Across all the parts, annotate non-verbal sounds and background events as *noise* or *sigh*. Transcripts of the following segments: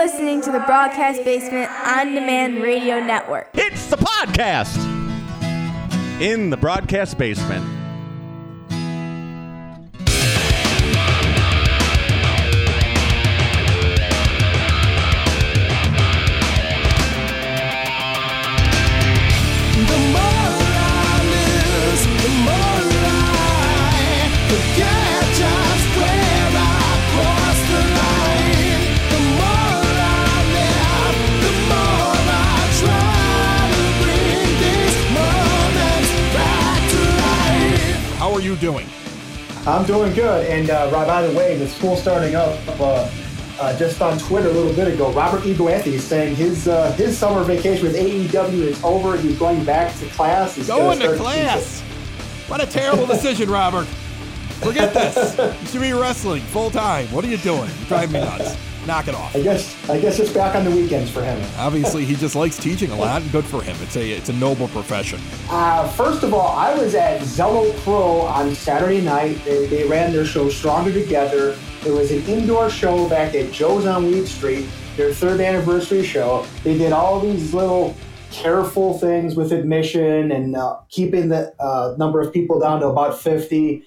listening to the Broadcast Basement On Demand Radio Network. It's the podcast in the broadcast basement. Doing? I'm doing good. And uh, Rob, by the way, the school starting up uh, uh, just on Twitter a little bit ago. Robert Iguanti is saying his uh, his summer vacation with AEW is over. He's going back to class. He's Going to class. What a terrible decision, Robert. Forget this. You should be wrestling full time. What are you doing? You drive me nuts. Knock it off. I guess I guess it's back on the weekends for him. Obviously, he just likes teaching a lot, and good for him. It's a it's a noble profession. Uh, first of all, I was at Zelo Pro on Saturday night. They, they ran their show Stronger Together. It was an indoor show back at Joe's on Weed Street, their third anniversary show. They did all these little careful things with admission and uh, keeping the uh, number of people down to about 50.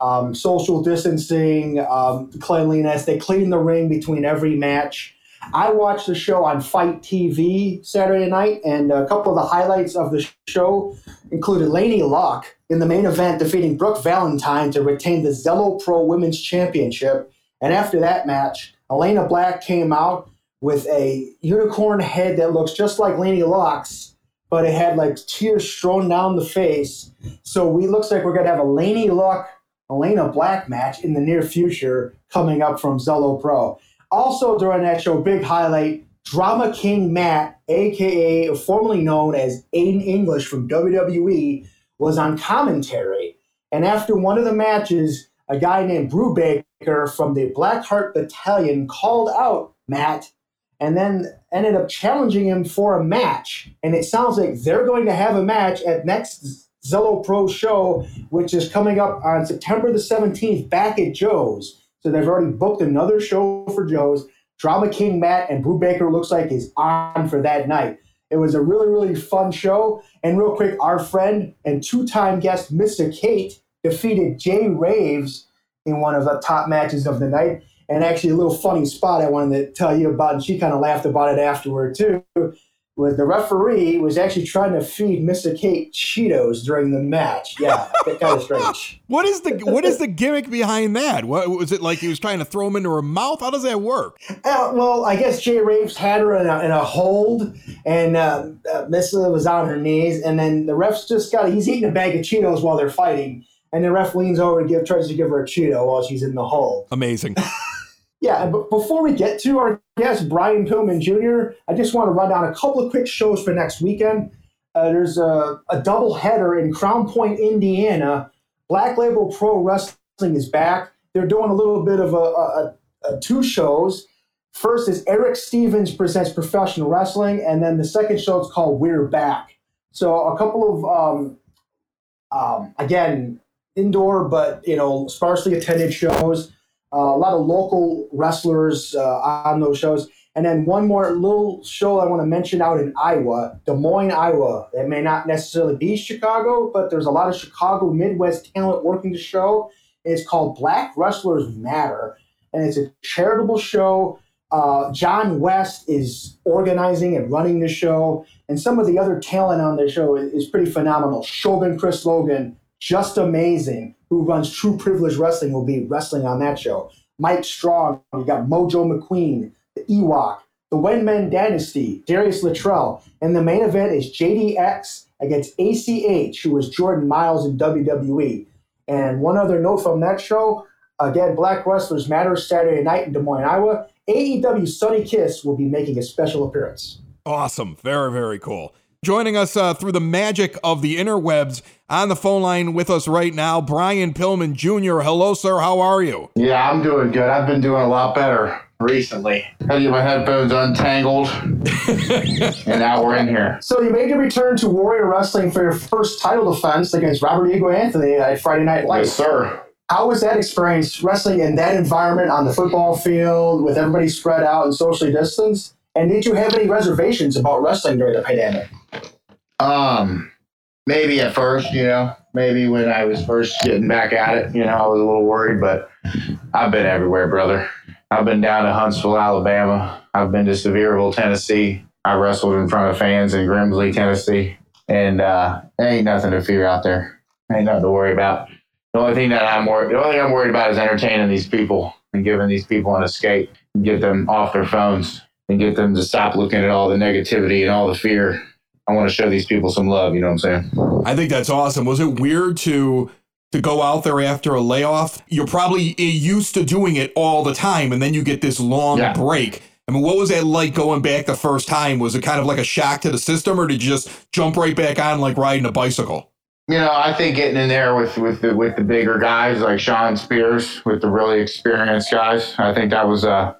Um, social distancing, um, cleanliness. They clean the ring between every match. I watched the show on FITE TV Saturday night, and a couple of the highlights of the show included Laynie Luck in the main event defeating Brooke Valentine to retain the Zelo Pro Women's Championship. And after that match, Elena Black came out with a unicorn head that looks just like Laynie Luck's, but it had like tears strewn down the face. So we looks like we're gonna have a Laynie Luck Elena Black match in the near future coming up from Zelo Pro. Also during that show, big highlight, Drama King Matt, aka formerly known as Aiden English from WWE, was on commentary. And after one of the matches, a guy named Brubaker from the Blackheart Battalion called out Matt and then ended up challenging him for a match. And it sounds like they're going to have a match at next Zelo Pro show, which is coming up on September the 17th back at Joe's. So they've already booked another show for Joe's. Drama King Matt and Brew Brubaker looks like is on for that night. It was a really, really fun show. And real quick, our friend and two-time guest, Missa Kate, defeated Jay Raves in one of the top matches of the night. And actually, a little funny spot I wanted to tell you about, and she kind of laughed about it afterward too. Was the referee was actually trying to feed Missa Kate Cheetos during the match? Yeah, kind of *laughs* strange. What is the what is the gimmick behind that? What was it like? He was trying to throw them into her mouth. How does that work? Uh, well, I guess Jay Raves had her in a, in a hold, and uh, uh, Missa was on her knees, and then the ref's just got he's eating a bag of Cheetos while they're fighting, and the ref leans over to give tries to give her a Cheeto while she's in the hold. Amazing. Yeah, but before we get to our guest, Brian Pillman Jr., I just want to run down a couple of quick shows for next weekend. Uh, there's a, a double header in Crown Point, Indiana. Black Label Pro Wrestling is back. They're doing a little bit of a, a, a two shows. First is Eric Stevens presents professional wrestling, and then the second show is called We're Back. So a couple of um, um, again indoor, but you know sparsely attended shows. Uh, a lot of local wrestlers uh, on those shows. And then one more little show I want to mention out in Iowa, Des Moines, Iowa. It may not necessarily be Chicago, but there's a lot of Chicago Midwest talent working the show. It's called Black Wrestlers Matter, and it's a charitable show. Uh, John West is organizing and running the show, and some of the other talent on the show is, is pretty phenomenal. Shogun Chris Logan, just amazing, who runs True Privilege Wrestling, will be wrestling on that show. Mike Strong, you got Mojo McQueen, the Ewok, the Wenman Dynasty, Darius Luttrell, and the main event is JDX against ACH, who was Jordan Myles in WWE. And one other note from that show, again, Black Wrestlers Matter Saturday night in Des Moines, Iowa. AEW Sunny Kiss will be making a special appearance. Awesome. Very, very cool. Joining us uh, through the magic of the interwebs on the phone line with us right now, Brian Pillman Jr. Hello, sir. How are you? Yeah, I'm doing good. I've been doing a lot better recently. Had to get my headphones untangled, *laughs* and now we're in here. So you made your return to Warrior Wrestling for your first title defense against Robert Ego Anthony at Friday Night Yes, Lights. sir. how was that experience wrestling in that environment on the football field with everybody spread out and socially distanced? And did you have any reservations about wrestling during the pandemic? Um, maybe at first, you know, maybe when I was first getting back at it, you know, I was a little worried, but I've been everywhere, brother. I've been down to Huntsville, Alabama. I've been to Sevierville, Tennessee. I wrestled in front of fans in Grimsley, Tennessee, and uh, ain't nothing to fear out there. Ain't nothing to worry about. The only thing that I'm worried, the only thing I'm worried about is entertaining these people and giving these people an escape, and get them off their phones, and get them to stop looking at all the negativity and all the fear. I want to show these people some love. You know what I'm saying? I think that's awesome. Was it weird to to go out there after a layoff? You're probably eh, used to doing it all the time, and then you get this long Yeah. break. I mean, what was that like going back the first time? Was it kind of like a shock to the system, or did you just jump right back on like riding a bicycle? You know, I think getting in there with with the with the bigger guys like Sean Spears, with the really experienced guys, I think that was uh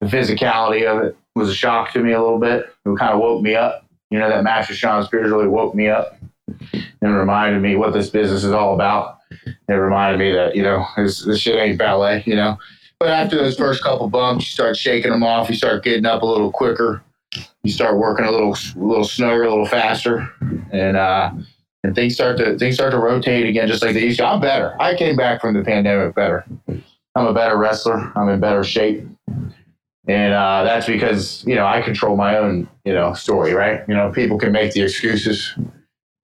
the physicality of it was a shock to me a little bit. It kind of woke me up. You know, that match with Sean Spears really woke me up and reminded me what this business is all about. It reminded me that you know this this shit ain't ballet. You know, but after those first couple bumps, you start shaking them off. You start getting up a little quicker. You start working a little a little snugger, a little faster, and uh, and things start to things start to rotate again, just like they used to. I'm better. I came back from the pandemic better. I'm a better wrestler. I'm in better shape, and uh, that's because you know I control my own you know story, right? You know, people can make the excuses.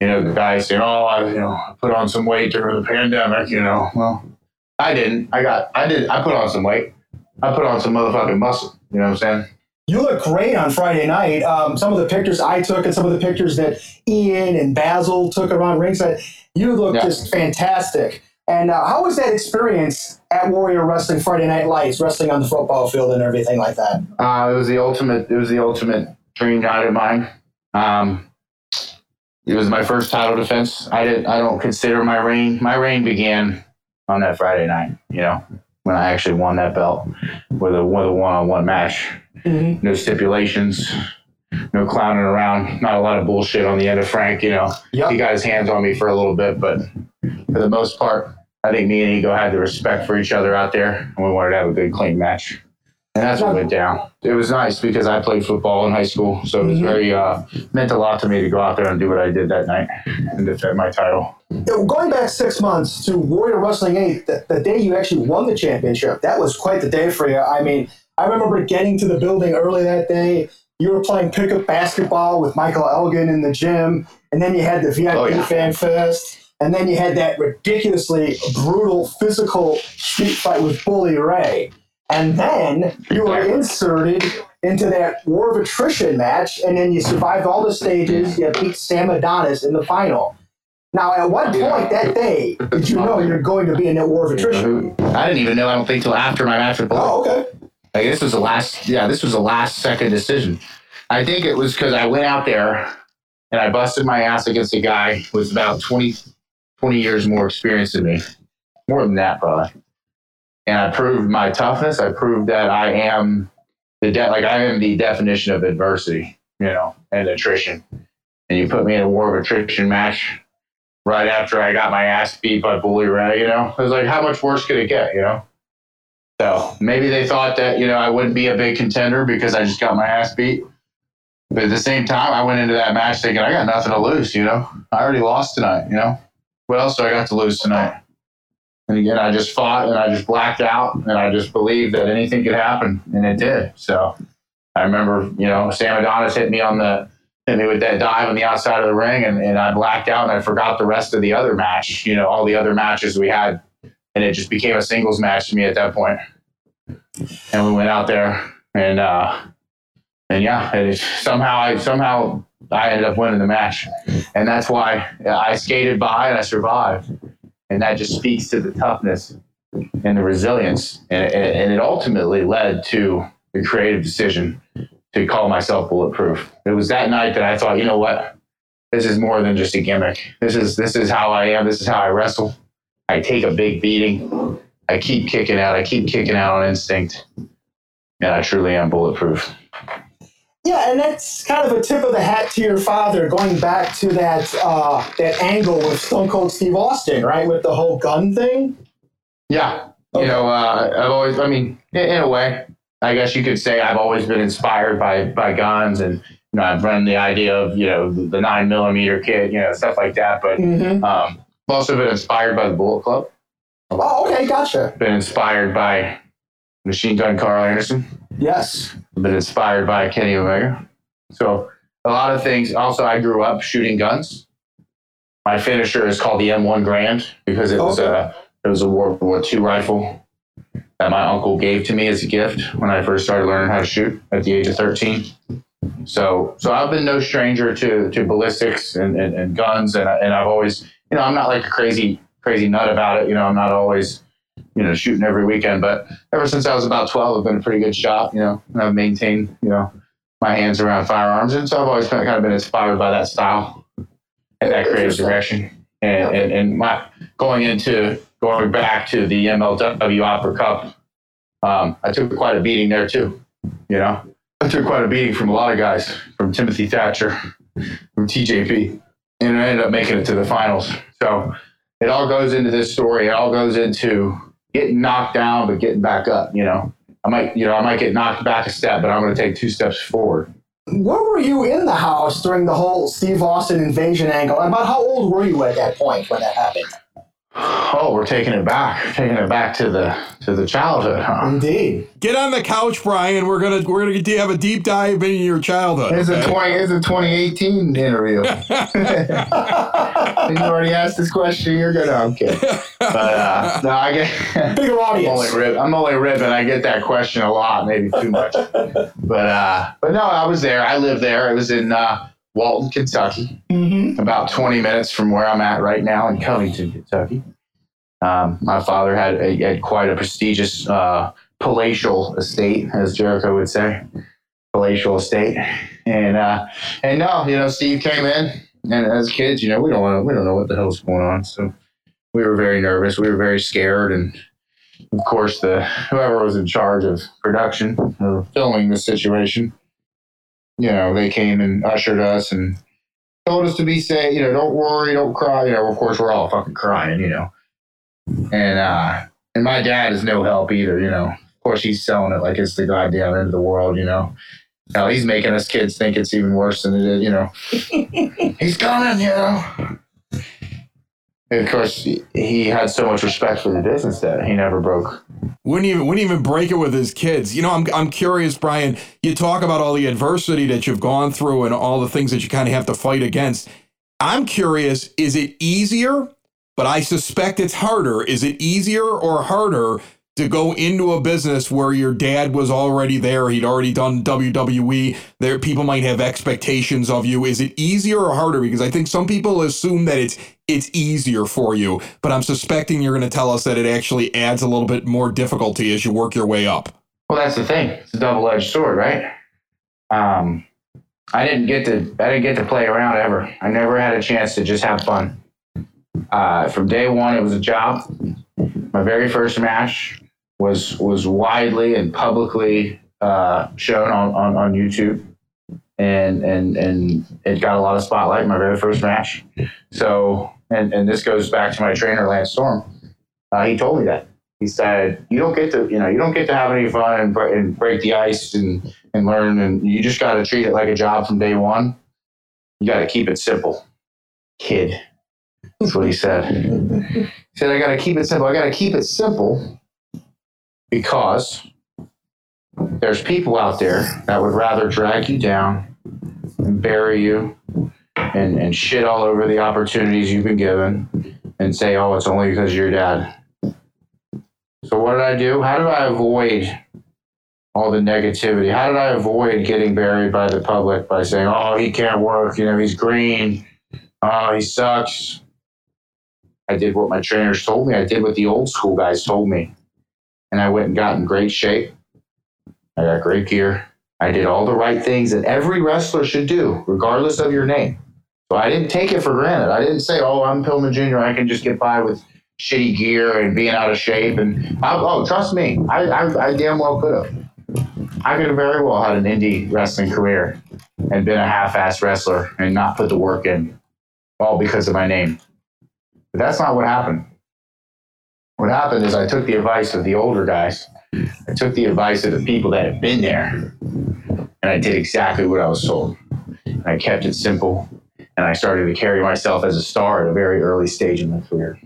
You know, the guys saying, "Oh, I you know I put on some weight during the pandemic." You know, well, I didn't. I got I did. I put on some weight. I put on some motherfucking muscle. You know what I'm saying? You look great on Friday night. Um, some of the pictures I took and some of the pictures that Ian and Basil took around ringside, you look Yeah. just fantastic. And uh, how was that experience at Warrior Wrestling Friday Night Lights, wrestling on the football field and everything like that? Uh, it was the ultimate. It was the ultimate dream night of mine. Um, it was my first title defense. I didn't. I don't consider my reign. My reign began on that Friday night. You know, when I actually won that belt with a with a one on one match. Mhm. No stipulations. No clowning around. Not a lot of bullshit on the end of Frank. You know, Yep. he got his hands on me for a little bit, but for the most part, I think me and Ego had the respect for each other out there, and we wanted to have a good, clean match. And that's what went down. It was nice because I played football in high school, so it was Mhm. very uh, meant a lot to me to go out there and do what I did that night and defend my title. Going back six months to Warrior Wrestling 8, the, the day you actually won the championship, that was quite the day for you. I mean, I remember getting to the building early that day. You were playing pickup basketball with Michael Elgin in the gym, and then you had the VIP Oh, yeah. Fan Fest, and then you had that ridiculously brutal physical street fight with Bully Ray. And then you were inserted into that War of Attrition match, and then you survived all the stages. You beat Sam Adonis in the final. Now, at what point that day did you know you're going to be in that War of Attrition? I didn't even know. I don't think till after my match with Bully. Oh, okay. Like this was the last, yeah, this was the last second decision. I think it was because I went out there and I busted my ass against a guy who was about 20, 20 years more experience than me, more than that probably. And I proved my toughness. I proved that I am the de- like I am the definition of adversity, you know, and attrition. And you put me in a war of attrition match right after I got my ass beat by Bully Ray, you know, it was like how much worse could it get, you know? So maybe they thought that, you know, I wouldn't be a big contender because I just got my ass beat. But at the same time, I went into that match thinking I got nothing to lose, you know. I already lost tonight, you know. What else do I got to lose tonight? And again, I just fought and I just blacked out and I just believed that anything could happen, and it did. So I remember, you know, Sam Adonis hit me on the hit me with that dive on the outside of the ring, and, and I blacked out and I forgot the rest of the other match, you know, all the other matches we had, and it just became a singles match to me at that point. And we went out there and uh, and yeah, somehow I somehow I ended up winning the match, and that's why I skated by and I survived, and that just speaks to the toughness and the resilience, and and it ultimately led to the creative decision to call myself bulletproof. It was that night that I thought, you know what, this is more than just a gimmick. This is this is how I am. This is how I wrestle. I take a big beating. I keep kicking out. I keep kicking out on instinct, and I truly am bulletproof. Yeah, and that's kind of a tip of the hat to your father, going back to that uh, that angle with Stone Cold Steve Austin, right, with the whole gun thing. Yeah. You know, uh, I've always, I mean, in, in a way, I guess you could say I've always been inspired by, by guns and, you know, I've run the idea of, you know, the, the nine millimeter kit, you know, stuff like that. But Mm-hmm. um, I've also been inspired by the Bullet Club, Oh, okay, gotcha. been inspired by Machine Gun Karl Anderson, Yes. Been inspired by Kenny Omega. So a lot of things. Also, I grew up shooting guns. My finisher is called the M1 Garand because it was a it was a World War II rifle that my uncle gave to me as a gift when I first started learning how to shoot at the age of 13. So so I've been no stranger to to ballistics and, and, and guns and I- and I've always you know I'm not like a crazy crazy nut about it. You know I'm not always you know shooting every weekend, but ever since I was about 12, I've been a pretty good shot. You know and I've maintained you know my hands around firearms, and so I've always been, kind of been inspired by that style and that creative direction. And, and and my going into going back to the MLW Opera Cup, um, I took quite a beating there too. You know, I took quite a beating from a lot of guys, from Timothy Thatcher, from TJP, and I ended up making it to the finals. So it all goes into this story. It all goes into getting knocked down but getting back up. You know, I might you know I might get knocked back a step, but I'm going to take two steps forward. Where were you in the house during the whole Steve Austin invasion angle? And about how old were you at that point when that happened? Oh, we're taking it back, we're taking it back to the to the childhood, huh? Indeed. Get on the couch, Brian. We're gonna we're gonna have a deep dive into your childhood. It's a okay? twenty. It's a 2018 interview. *laughs* *laughs* you already asked this question. You're good. I'm kidding. But uh, no, I get. *laughs* Bigger I'm audience. only, rib, I'm only ribbing. I get that question a lot, maybe too much. But uh, but no, I was there. I lived there. It was in uh, Walton, Kentucky, Mm-hmm. about 20 minutes from where I'm at right now in Covington, Kentucky. Um, my father had, a, had quite a prestigious uh, palatial estate, as Jericho would say, palatial estate. And uh, and no, you know, Steve came in, and as kids, you know, we don't want we don't know what the hell's going on, so we were very nervous. We were very scared, and of course, the whoever was in charge of production or filming the situation, you know, they came and ushered us and told us to be safe. You know, don't worry, don't cry. You know, of course, we're all fucking crying. You know, and uh, and my dad is no help either. You know, of course, he's selling it like it's the goddamn end of the world. You know. Now he's making us kids think it's even worse than it is, you know. *laughs* he's coming, you know. Of course, he- he had so much respect for the business that he never broke. Wouldn't even wouldn't even break it with his kids. You know, I'm I'm curious, Brian. You talk about all the adversity that you've gone through and all the things that you kind of have to fight against. I'm curious, is it easier? But I suspect it's harder. Is it easier or harder to go into a business where your dad was already there? He'd already done WWE. There, people might have expectations of you. Is it easier or harder? Because I think some people assume that it's it's easier for you, but I'm suspecting you're going to tell us that it actually adds a little bit more difficulty as you work your way up. Well, that's the thing. It's a double-edged sword, right? Um, I didn't get to I didn't get to play around ever. I never had a chance to just have fun. Uh, from day one, it was a job. My very first match was was widely and publicly uh, shown on, on, on YouTube, and and and it got a lot of spotlight. My very first match. So, and and this goes back to my trainer Lance Storm. Uh, he told me that he said you don't get to you know you don't get to have any fun and, bre- and break the ice and and learn and you just got to treat it like a job from day one you got to keep it simple kid that's what he said he said i got to keep it simple i got to keep it simple because there's people out there that would rather drag you down and bury you and, and shit all over the opportunities you've been given and say oh it's only because of your dad so what did I do? How did I avoid all the negativity? How did I avoid getting buried by the public by saying, "Oh, he can't work. You know, he's green. Oh, he sucks." I did what my trainers told me. I did what the old school guys told me, and I went and got in great shape. I got great gear. I did all the right things that every wrestler should do, regardless of your name. So I didn't take it for granted. I didn't say, "Oh, I'm Pillman Jr. I can just get by with." shitty gear and being out of shape. And I, oh, trust me, I, I, I damn well could have. I could have very well had an indie wrestling career and been a half-ass wrestler and not put the work in, all because of my name. But that's not what happened. What happened is I took the advice of the older guys. I took the advice of the people that had been there, and I did exactly what I was told. I kept it simple, and I started to carry myself as a star at a very early stage in my career.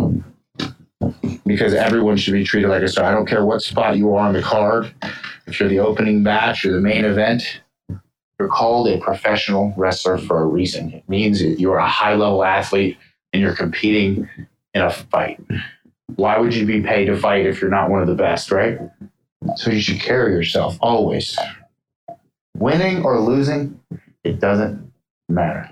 Because everyone should be treated like a star. I don't care what spot you are on the card. If you're the opening match or the main event, you're called a professional wrestler for a reason. It means you're a high level athlete and you're competing in a fight. Why would you be paid to fight if you're not one of the best, right? So you should carry yourself always. Winning or losing, it doesn't matter.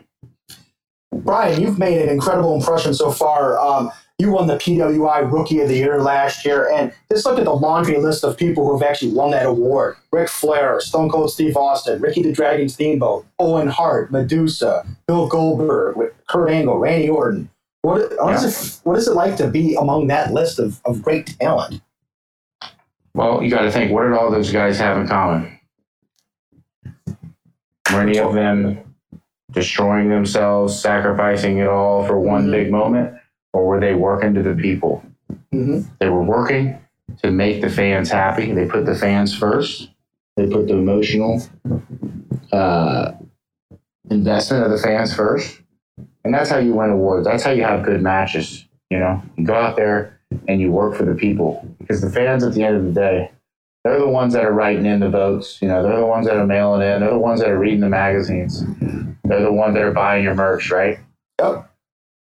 Brian, you've made an incredible impression so far. Um, you won the PWI Rookie of the Year last year, and just look at the laundry list of people who have actually won that award: Ric Flair, Stone Cold Steve Austin, Ricky the Dragon Steamboat, Owen Hart, Medusa, Bill Goldberg, with Kurt Angle, Randy Orton. What, what, is it, what is it like to be among that list of, of great talent? Well, you got to think what did all those guys have in common? Were any of them destroying themselves, sacrificing it all for one Mhm. big moment? Or were they working to the people? Mhm. They were working to make the fans happy. They put the fans first. They put the emotional uh, investment of the fans first. And that's how you win awards. That's how you have good matches. You know, you go out there and you work for the people because the fans at the end of the day, they're the ones that are writing in the votes. You know, they're the ones that are mailing in. They're the ones that are reading the magazines. They're the ones that are buying your merch, right? Yep.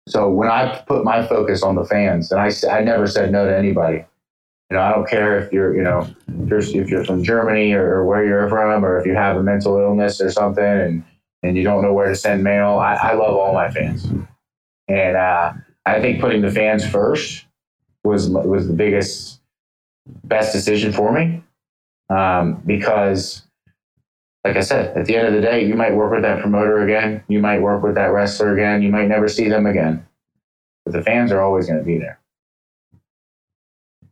So when I put my focus on the fans, and I, I never said no to anybody. You know, I don't care if you're, you know, if you're, if you're from Germany or, or where you're from, or if you have a mental illness or something, and and you don't know where to send mail. I, I love all my fans, and uh, I think putting the fans first was was the biggest, best decision for me, um, because, like I said, at the end of the day, you might work with that promoter again, you might work with that wrestler again, you might never see them again, but the fans are always going to be there.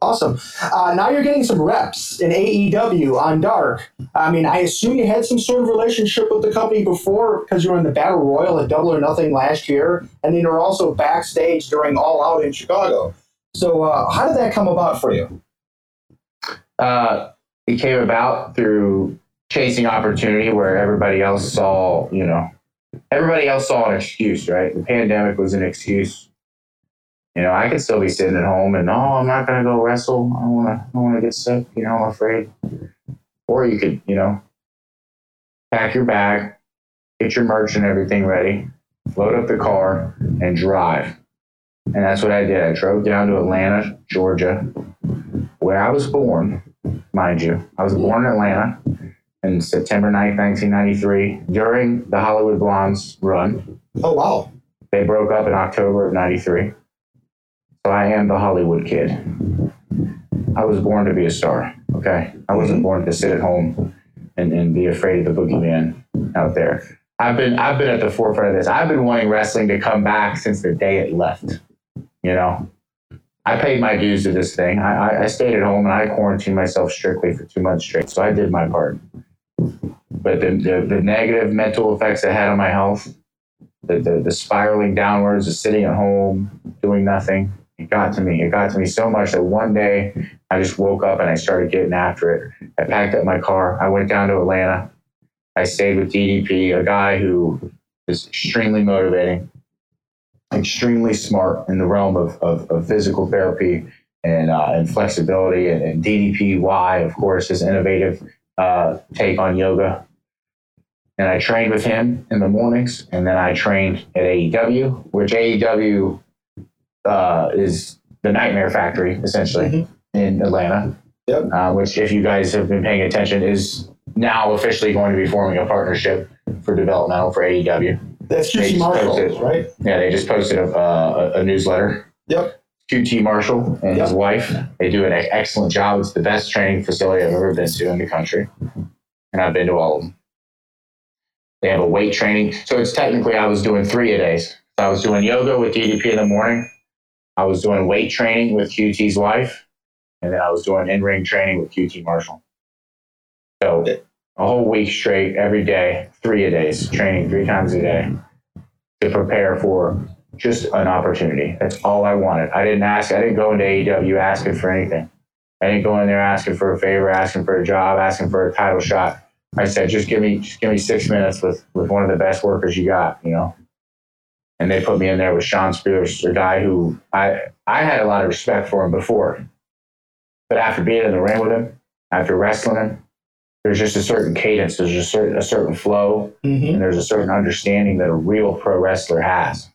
Awesome. Uh, now you're getting some reps in AEW on Dark. I mean, I assume you had some sort of relationship with the company before because you were in the Battle Royal at Double or Nothing last year, and then you were also backstage during All Out in Chicago. So, uh, how did that come about for you? uh, it came about through chasing opportunity where everybody else saw, you know, everybody else saw an excuse, right? The pandemic was an excuse. You know, I could still be sitting at home and, oh, I'm not going to go wrestle. I don't want to, I don't want to get sick. You know, I'm afraid. Or you could, you know, pack your bag, get your merch and everything ready, load up the car, and drive. And that's what I did. I drove down to Atlanta, Georgia, where I was born, mind you. I was born in Atlanta in September 9th, 1993, during the Hollywood Blondes run. Oh, wow. They broke up in October of 93. So I am the Hollywood kid. I was born to be a star, okay? I wasn't mm-hmm. born to sit at home and, and be afraid of the boogeyman out there. I've been I've been at the forefront of this. I've been wanting wrestling to come back since the day it left. You know, I paid my dues to this thing. I, I, I stayed at home and I quarantined myself strictly for two months straight. So I did my part. But the, the, the negative mental effects it had on my health, the, the, the spiraling downwards, the sitting at home, doing nothing, it got to me. It got to me so much that one day I just woke up and I started getting after it. I packed up my car. I went down to Atlanta. I stayed with DDP, a guy who is extremely motivating, extremely smart in the realm of, of, of physical therapy and, uh, and flexibility. And, and DDPY, of course, his innovative uh, take on yoga. And I trained with him in the mornings, and then I trained at AEW, which AEW uh, is the Nightmare Factory, essentially, in Atlanta. Yep. Uh, which, if you guys have been paying attention, is now officially going to be forming a partnership for developmental for AEW. That's QT Marshall, posted- right? Yeah, they just posted a, uh, a, newsletter. Yep. QT Marshall and his wife, they do an excellent job. It's the best training facility I've ever been to in the country. And I've been to all of them. They have a weight training. So it's technically, I was doing three a days. I was doing yoga with DDP in the morning. I was doing weight training with QT's wife. And then I was doing in ring training with QT Marshall. So a whole week straight, every day, three a days, training three times a day to prepare for just an opportunity. That's all I wanted. I didn't ask. I didn't go into AEW asking for anything. I didn't go in there asking for a favor, asking for a job, asking for a title shot. I said, just give me, just give me six minutes with with one of the best workers you got, you know. And they put me in there with Sean Spears, a guy who I I had a lot of respect for him before, but after being in the ring with him, after wrestling him, there's just a certain cadence, there's a certain a certain flow, Mhm. and there's a certain understanding that a real pro wrestler has.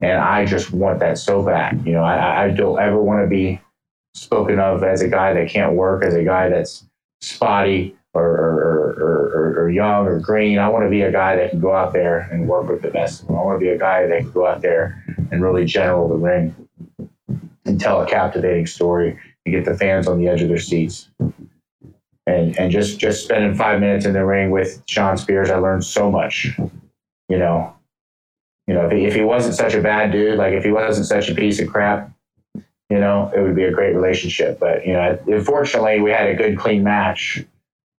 And I just want that so bad. You know, I, I don't ever want to be spoken of as a guy that can't work, as a guy that's spotty or, or, or, or, young or green. I want to be a guy that can go out there and work with the best. I want to be a guy that can go out there and really general the ring and tell a captivating story and get the fans on the edge of their seats. And, and just, just spending five minutes in the ring with Sean Spears, I learned so much. You know, you know, if he, if he wasn't such a bad dude, like if he wasn't such a piece of crap, you know, it would be a great relationship. But, you know, unfortunately, we had a good, clean match.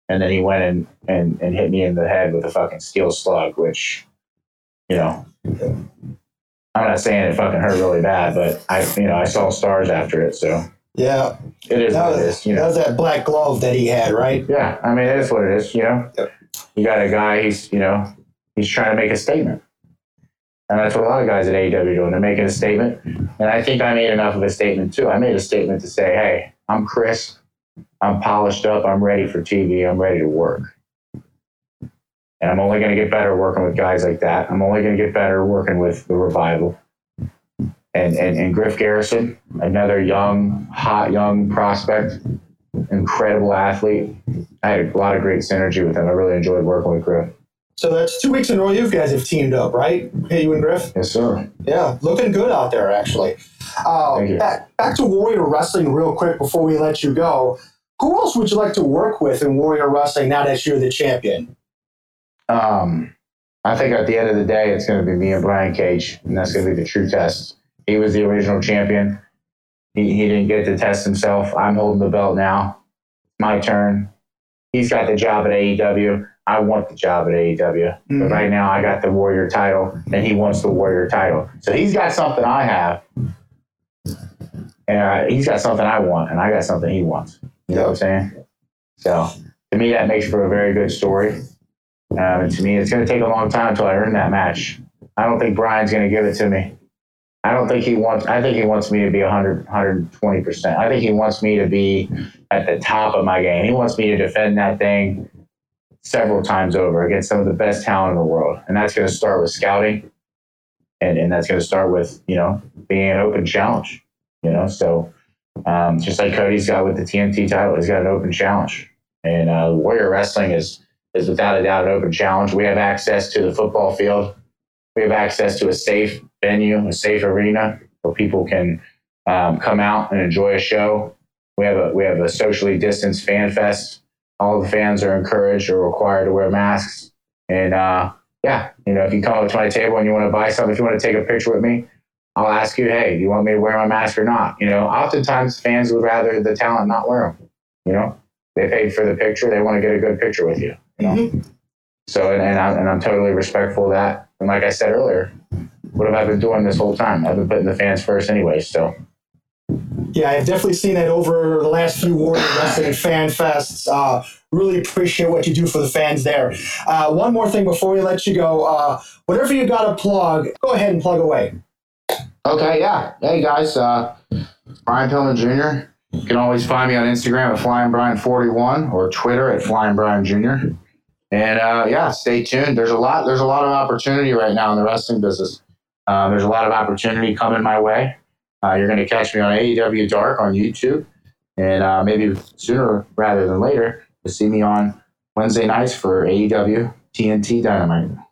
And then he went and, and, and hit me in the head with a fucking steel slug, which, you know, I'm not saying it fucking hurt really bad, but I, you know, I saw stars after it. So Yeah, it is that what it was, is, you that was that black glove that he had, right? Yeah, I mean, it is what it is, you know. Yep. You got a guy, he's, you know, he's trying to make a statement. And that's what a lot of guys at AEW are doing. They're making a statement. And I think I made enough of a statement too. I made a statement to say, hey, I'm Chris. I'm polished up. I'm ready for TV. I'm ready to work. And I'm only going to get better working with guys like that. I'm only going to get better working with the revival. And, and, and Griff Garrison, another young, hot, young prospect, incredible athlete. I had a lot of great synergy with him. I really enjoyed working with Griff. So that's two weeks in a row you guys have teamed up, right? Hey, you and Griff? Yes, sir. Yeah, looking good out there, actually. Uh, back, back to Warrior Wrestling, real quick, before we let you go. Who else would you like to work with in Warrior Wrestling now that you're the champion? Um, I think at the end of the day, it's going to be me and Brian Cage, and that's going to be the true test. He was the original champion. He, he didn't get to test himself. I'm holding the belt now. My turn. He's got the job at AEW. I want the job at AEW. But Mhm. right now, I got the Warrior title, and he wants the Warrior title. So he's got something I have, and uh, he's got something I want, and I got something he wants. You know what I'm saying? So to me, that makes for a very good story. Um, and to me, it's going to take a long time until I earn that match. I don't think Brian's going to give it to me. I don't think he wants. I think he wants me to be 100, 120 percent. I think he wants me to be at the top of my game. He wants me to defend that thing several times over against some of the best talent in the world, and that's going to start with scouting, and and that's going to start with you know being an open challenge. You know, so um, just like Cody's got with the TNT title, he's got an open challenge, and uh, Warrior Wrestling is is without a doubt an open challenge. We have access to the football field. We have access to a safe venue, a safe arena where people can um, come out and enjoy a show. We have a we have a socially distanced fan fest. All the fans are encouraged or required to wear masks. And uh, yeah, you know, if you come up to my table and you want to buy something, if you want to take a picture with me, I'll ask you, hey, do you want me to wear my mask or not? You know, oftentimes fans would rather the talent not wear them. You know, they paid for the picture, they want to get a good picture with you. You know? So, and, and, I'm, and I'm totally respectful of that. And like I said earlier, what have I been doing this whole time? I've been putting the fans first anyway. So, Yeah, I've definitely seen that over the last few Warrior Wrestling fan fests. Uh, really appreciate what you do for the fans there. Uh, one more thing before we let you go. Uh, whatever you got to plug, go ahead and plug away. Okay, yeah. Hey, guys, uh, Brian Pillman Jr. You can always find me on Instagram at Flying Brian41 or Twitter at Flying Brian Jr. And uh, yeah, stay tuned. There's a lot. There's a lot of opportunity right now in the wrestling business. Uh, there's a lot of opportunity coming my way. Uh, you're going to catch me on AEW Dark on YouTube, and uh, maybe sooner rather than later, to see me on Wednesday nights for AEW TNT Dynamite.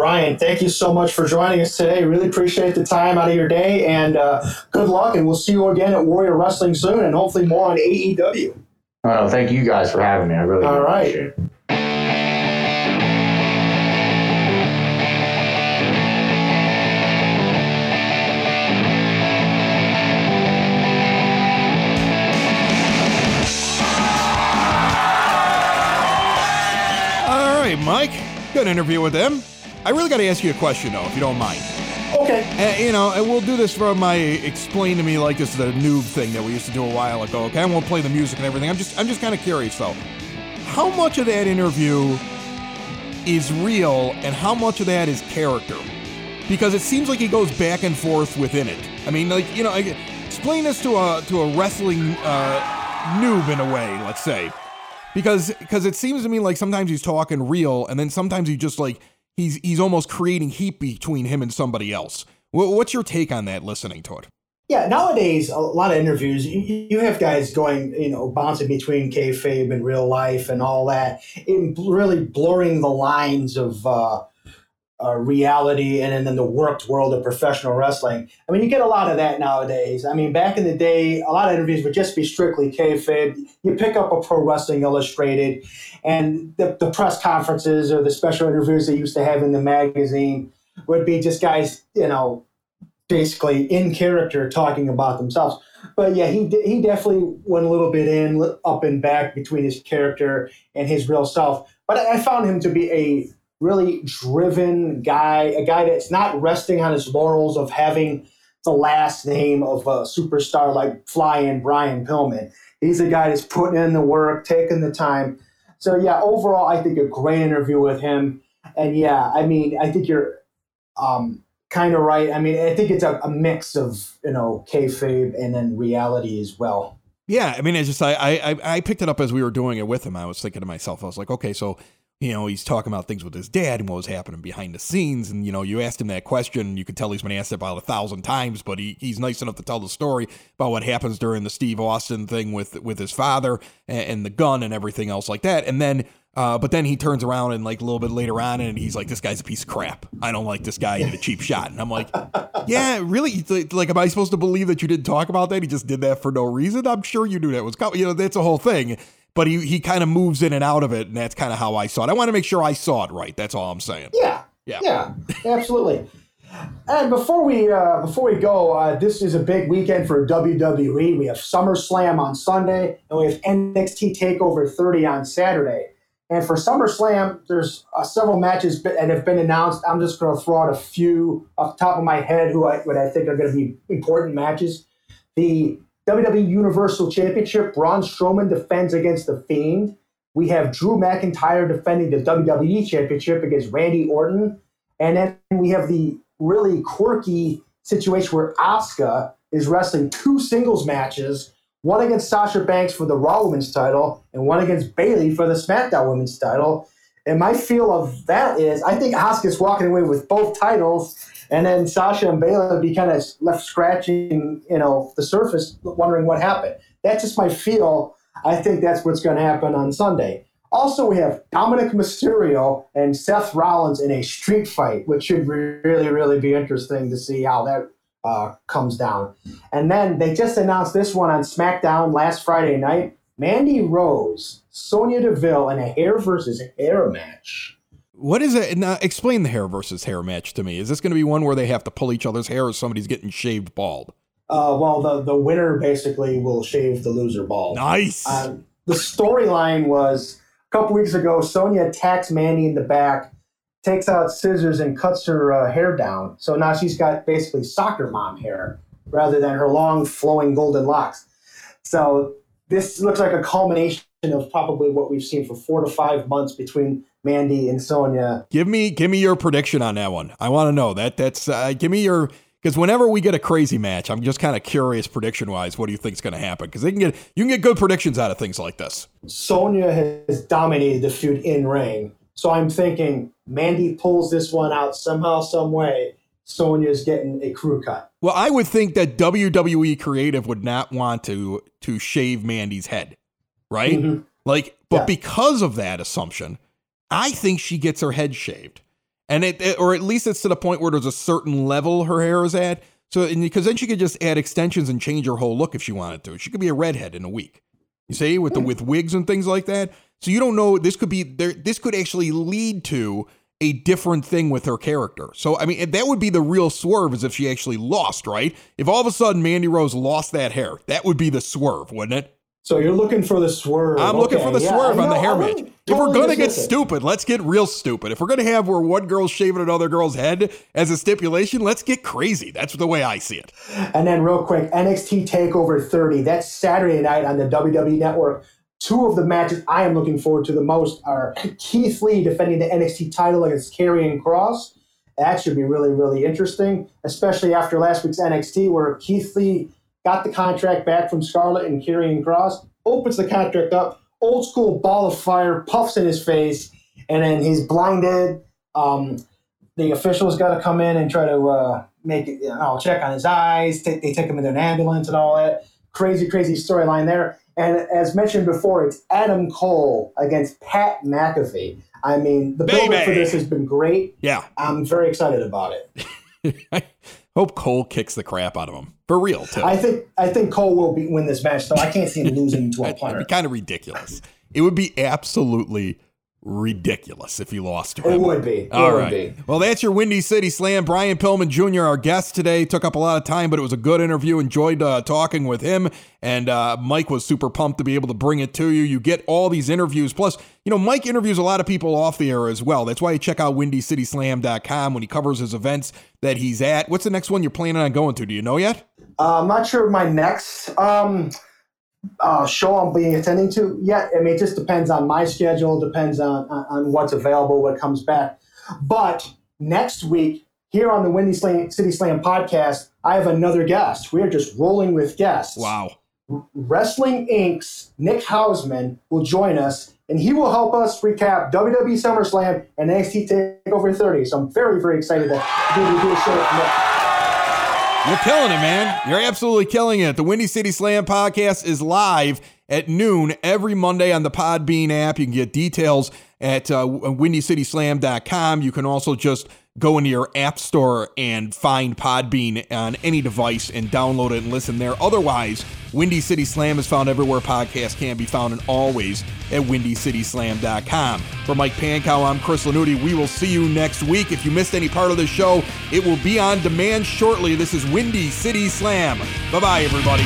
Brian, thank you so much for joining us today. Really appreciate the time out of your day, and uh, good luck. And we'll see you again at Warrior Wrestling soon, and hopefully more on AEW. Oh, thank you guys for having me. I really All right. appreciate it. All right, Mike. Good interview with them. I really got to ask you a question, though, if you don't mind. Okay. And, you know, and we'll do this from my explain to me like this is a noob thing that we used to do a while ago. Okay, I won't play the music and everything. I'm just I'm just kind of curious though. How much of that interview is real and how much of that is character? Because it seems like he goes back and forth within it. I mean, like you know, I- explain this to a to a wrestling uh, noob in a way, let's say, because because it seems to me like sometimes he's talking real and then sometimes he just like he's he's almost creating heat between him and somebody else. What's your take on that? Listening to it. Yeah, nowadays a lot of interviews, you, have guys going, you know, bouncing between kayfabe and real life and all that, in really blurring the lines of uh, uh, reality and, then the worked world of professional wrestling. I mean, you get a lot of that nowadays. I mean, back in the day, a lot of interviews would just be strictly kayfabe. You pick up a Pro Wrestling Illustrated, and the, the press conferences or the special interviews they used to have in the magazine would be just guys, you know, basically in character talking about themselves. But yeah, he he definitely went a little bit in up and back between his character and his real self. But I found him to be a really driven guy, a guy that's not resting on his laurels of having the last name of a superstar like Flying Brian Pillman. He's a guy that's putting in the work, taking the time. So yeah, overall, I think a great interview with him. And yeah, I mean, I think you're um, kind of right. I mean, I think it's a, a mix of you know kayfabe and then reality as well. Yeah, I mean, it's just I, I I- I picked it up as we were doing it with him. I was thinking to myself, I was like, okay, so you know, he's talking about things with his dad and what was happening behind the scenes, and you know, you asked him that question, you could tell he's been asked about a thousand times, but he he's nice enough to tell the story about what happens during the Steve Austin thing with with his father and, and the gun and everything else like that, and then. Uh, but then he turns around and like a little bit later on, and he's like, "This guy's a piece of crap. I don't like this guy. He did a cheap shot." And I'm like, "Yeah, really? Like, am I supposed to believe that you didn't talk about that? He just did that for no reason. I'm sure you knew that was coming. You know, that's a whole thing." But he he kind of moves in and out of it, and that's kind of how I saw it. I want to make sure I saw it right. That's all I'm saying. Yeah, Yeah. yeah, absolutely. And before we uh, before we go, uh, this is a big weekend for WWE. We have SummerSlam on Sunday, and we have NXT Takeover 30 on Saturday. And for SummerSlam, there's uh, several matches that have been announced. I'm just going to throw out a few off the top of my head who I, what I think are going to be important matches. The WWE Universal Championship, Braun Strowman defends against The Fiend. We have Drew McIntyre defending the WWE Championship against Randy Orton. And then we have the really quirky situation where Asuka is wrestling two singles matches, one against Sasha Banks for the Raw Women's title and one against Bayley for the SmackDown Women's title. And my feel of that is I think Asuka's walking away with both titles, and then Sasha and Bayley would be kind of left scratching, you know, the surface, wondering what happened. That's just my feel. I think that's what's going to happen on Sunday. Also, we have Dominic Mysterio and Seth Rollins in a street fight, which should really, really be interesting to see how that uh, comes down. And then they just announced this one on SmackDown last Friday night. Mandy Rose, Sonya Deville in a hair versus hair match. What is it? Now, explain the hair versus hair match to me. Is this going to be one where they have to pull each other's hair, or somebody's getting shaved bald? Uh, well, the, the winner basically will shave the loser bald. Nice. Um, the storyline was a couple weeks ago, Sonya attacks Mandy in the back, takes out scissors, and cuts her uh, hair down. So now she's got basically soccer mom hair rather than her long, flowing golden locks. So this looks like a culmination of probably what we've seen for four to five months between Mandy and Sonya. Give me give me your prediction on that one. I want to know that. That's uh, give me your because whenever we get a crazy match, I'm just kind of curious prediction wise. What do you think's going to happen? Because they can get you can get good predictions out of things like this. Sonya has dominated the feud in ring. So I'm thinking Mandy pulls this one out somehow, some way. Sonya's getting a crew cut. Well, I would think that WWE creative would not want to to shave Mandy's head, right? Mhm. Like, but Yeah. because of that assumption, I think she gets her head shaved, and it, it- or at least it's to the point where there's a certain level her hair is at. So, because then she could just add extensions and change her whole look if she wanted to. She could be a redhead in a week. You see, with the with wigs and things like that. So you don't know. This could be there. This could actually lead to a different thing with her character. So I mean, that would be the real swerve, is if she actually lost, right? If all of a sudden Mandy Rose lost that hair, that would be the swerve, wouldn't it? So you're looking for the swerve. I'm looking Okay, for the yeah, swerve on the hair I match. wouldn't If we're gonna get it. stupid, let's get real stupid. If we're gonna have where one girl's shaving another girl's head as a stipulation, let's get crazy. That's the way I see it. And then real quick, NXT Takeover 30. That's Saturday night on the WWE Network. Two of the matches I am looking forward to the most are Keith Lee defending the NXT title against Karrion Kross. That should be really, really interesting, especially after last week's NXT where Keith Lee got the contract back from Scarlett and Karrion Kross, opens the contract up, old school ball of fire, puffs in his face, and then he's blinded. Um, the officials got to come in and try to uh, make it, you know, check on his eyes. Take, they take him into an ambulance and all that. Crazy, crazy storyline there. And as mentioned before, it's Adam Cole against Pat McAfee. I mean, the build for this has been great. Yeah. I'm very excited about it. *laughs* Hope Cole kicks the crap out of him. For real, too. I think I think Cole will be, win this match, though. I can't see him losing to a *laughs* It'd be kind of ridiculous. It would be absolutely ridiculous if he lost to him. It would be. It All would right. be. Well, that's your Windy City Slam. Brian Pillman Jr., our guest today, took up a lot of time, but it was a good interview. Enjoyed uh, talking with him. And uh, Mike was super pumped to be able to bring it to you. You get all these interviews. Plus, you know, Mike interviews a lot of people off the air as well. That's why you check out WindyCitySlam.com when he covers his events that he's at. What's the next one you're planning on going to? Do you know yet? Uh, I'm not sure of my next um, uh, show I'm being attending to yet. I mean, it just depends on my schedule, depends on, on, on what's available, what comes back. But next week, here on the Windy Slam, City Slam podcast, I have another guest. We are just rolling with guests. Wow. Wrestling Inc.'s Nick Hausman will join us, and he will help us recap WWE SummerSlam and NXT TakeOver 30. So I'm very, very excited to do, to do a show with Nick. You're killing it, man. You're absolutely killing it. The Windy City Slam podcast is live at noon every Monday on the Podbean app. You can get details at uh, windycityslam.com. You can also just go into your app store and find Podbean on any device and download it and listen there. Otherwise, Windy City Slam is found everywhere podcasts can be found and always at windycityslam.com. For Mike Pankow, I'm Chris Lanuti. We will see you next week. If you missed any part of the show, it will be on demand shortly. This is Windy City Slam. Bye bye, everybody.